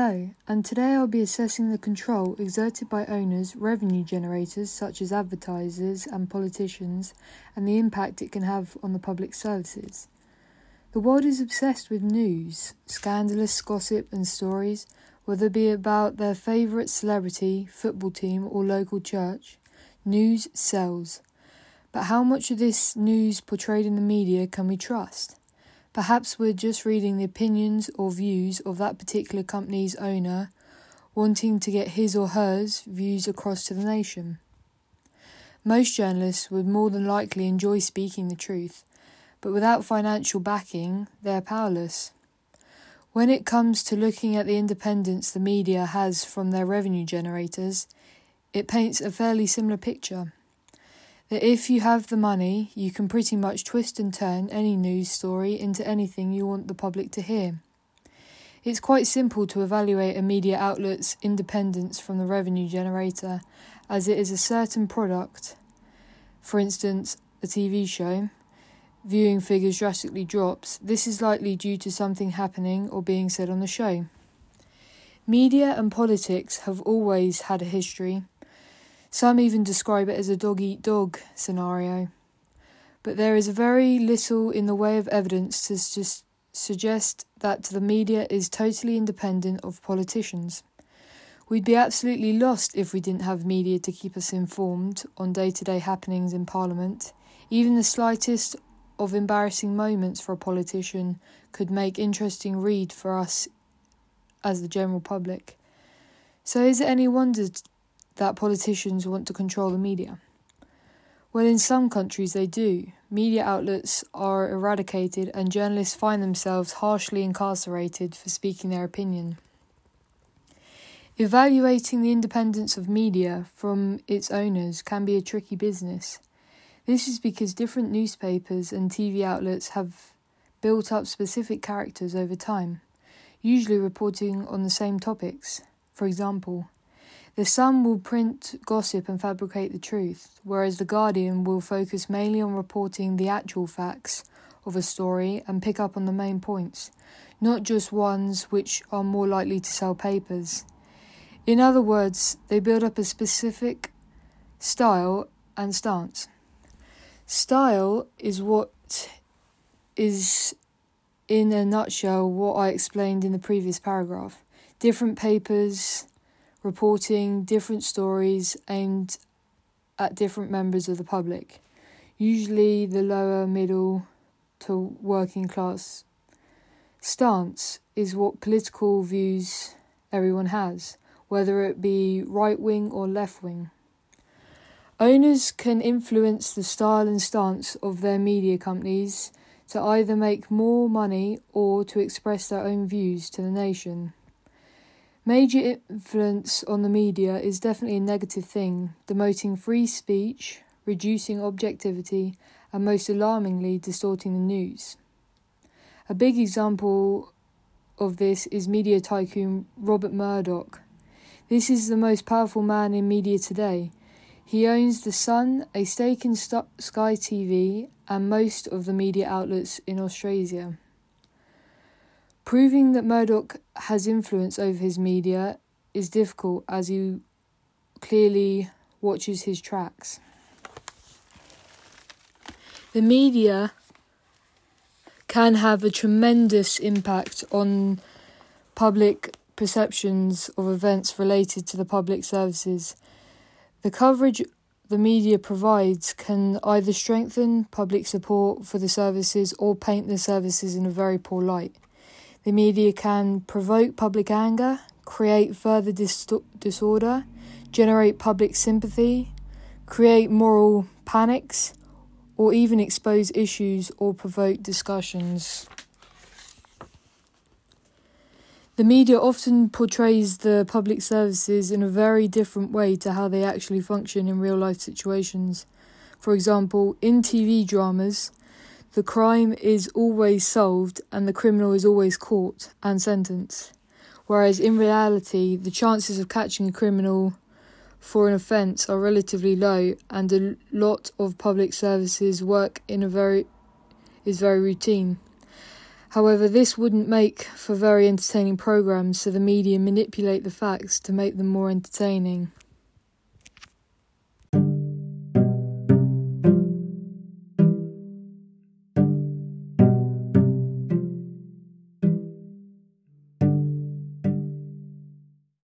Hello, and today I'll be assessing the control exerted by owners, revenue generators such as advertisers and politicians, and the impact it can have on the public services. The world is obsessed with news, scandalous gossip and stories, whether it be about their favourite celebrity, football team, or local church. News sells. But how much of this news portrayed in the media can we trust? Perhaps we're just reading the opinions or views of that particular company's owner, wanting to get his or hers views across to the nation. Most journalists would more than likely enjoy speaking the truth, but without financial backing, they're powerless. When it comes to looking at the independence the media has from their revenue generators, it paints a fairly similar picture that if you have the money, you can pretty much twist and turn any news story into anything you want the public to hear. It's quite simple to evaluate a media outlet's independence from the revenue generator, as it is a certain product. For instance, a TV show, viewing figures drastically drops. This is likely due to something happening or being said on the show. Media and politics have always had a history. Some even describe it as a dog eat dog scenario. But there is very little in the way of evidence to just suggest that the media is totally independent of politicians. We'd be absolutely lost if we didn't have media to keep us informed on day to day happenings in Parliament. Even the slightest of embarrassing moments for a politician could make interesting read for us as the general public. So is it any wonder that politicians want to control the media? Well, in some countries they do. Media outlets are eradicated, and journalists find themselves harshly incarcerated for speaking their opinion. Evaluating the independence of media from its owners can be a tricky business. This is because different newspapers and TV outlets have built up specific characters over time, usually reporting on the same topics. For example, the Sun will print gossip and fabricate the truth, whereas The Guardian will focus mainly on reporting the actual facts of a story and pick up on the main points, not just ones which are more likely to sell papers. In other words, they build up a specific style and stance. Style is what is, in a nutshell, what I explained in the previous paragraph. Different papers reporting different stories aimed at different members of the public, usually the lower middle to working class. Stance is what political views everyone has, whether it be right wing or left wing. Owners can influence the style and stance of their media companies to either make more money or to express their own views to the nation. Major influence on the media is definitely a negative thing, demoting free speech, reducing objectivity, and most alarmingly, distorting the news. A big example of this is media tycoon Rupert Murdoch. This is the most powerful man in media today. He owns The Sun, a stake in Sky TV, and most of the media outlets in Australia. Proving that Murdoch has influence over his media is difficult as he clearly watches his tracks. The media can have a tremendous impact on public perceptions of events related to the public services. The coverage the media provides can either strengthen public support for the services or paint the services in a very poor light. The media can provoke public anger, create further dis- disorder, generate public sympathy, create moral panics, or even expose issues or provoke discussions. The media often portrays the public services in a very different way to how they actually function in real life situations. For example, in TV dramas, the crime is always solved and the criminal is always caught and sentenced. Whereas in reality, the chances of catching a criminal for an offence are relatively low, and a lot of public services work in a very is very routine. However, this wouldn't make for very entertaining programs, so the media manipulate the facts to make them more entertaining.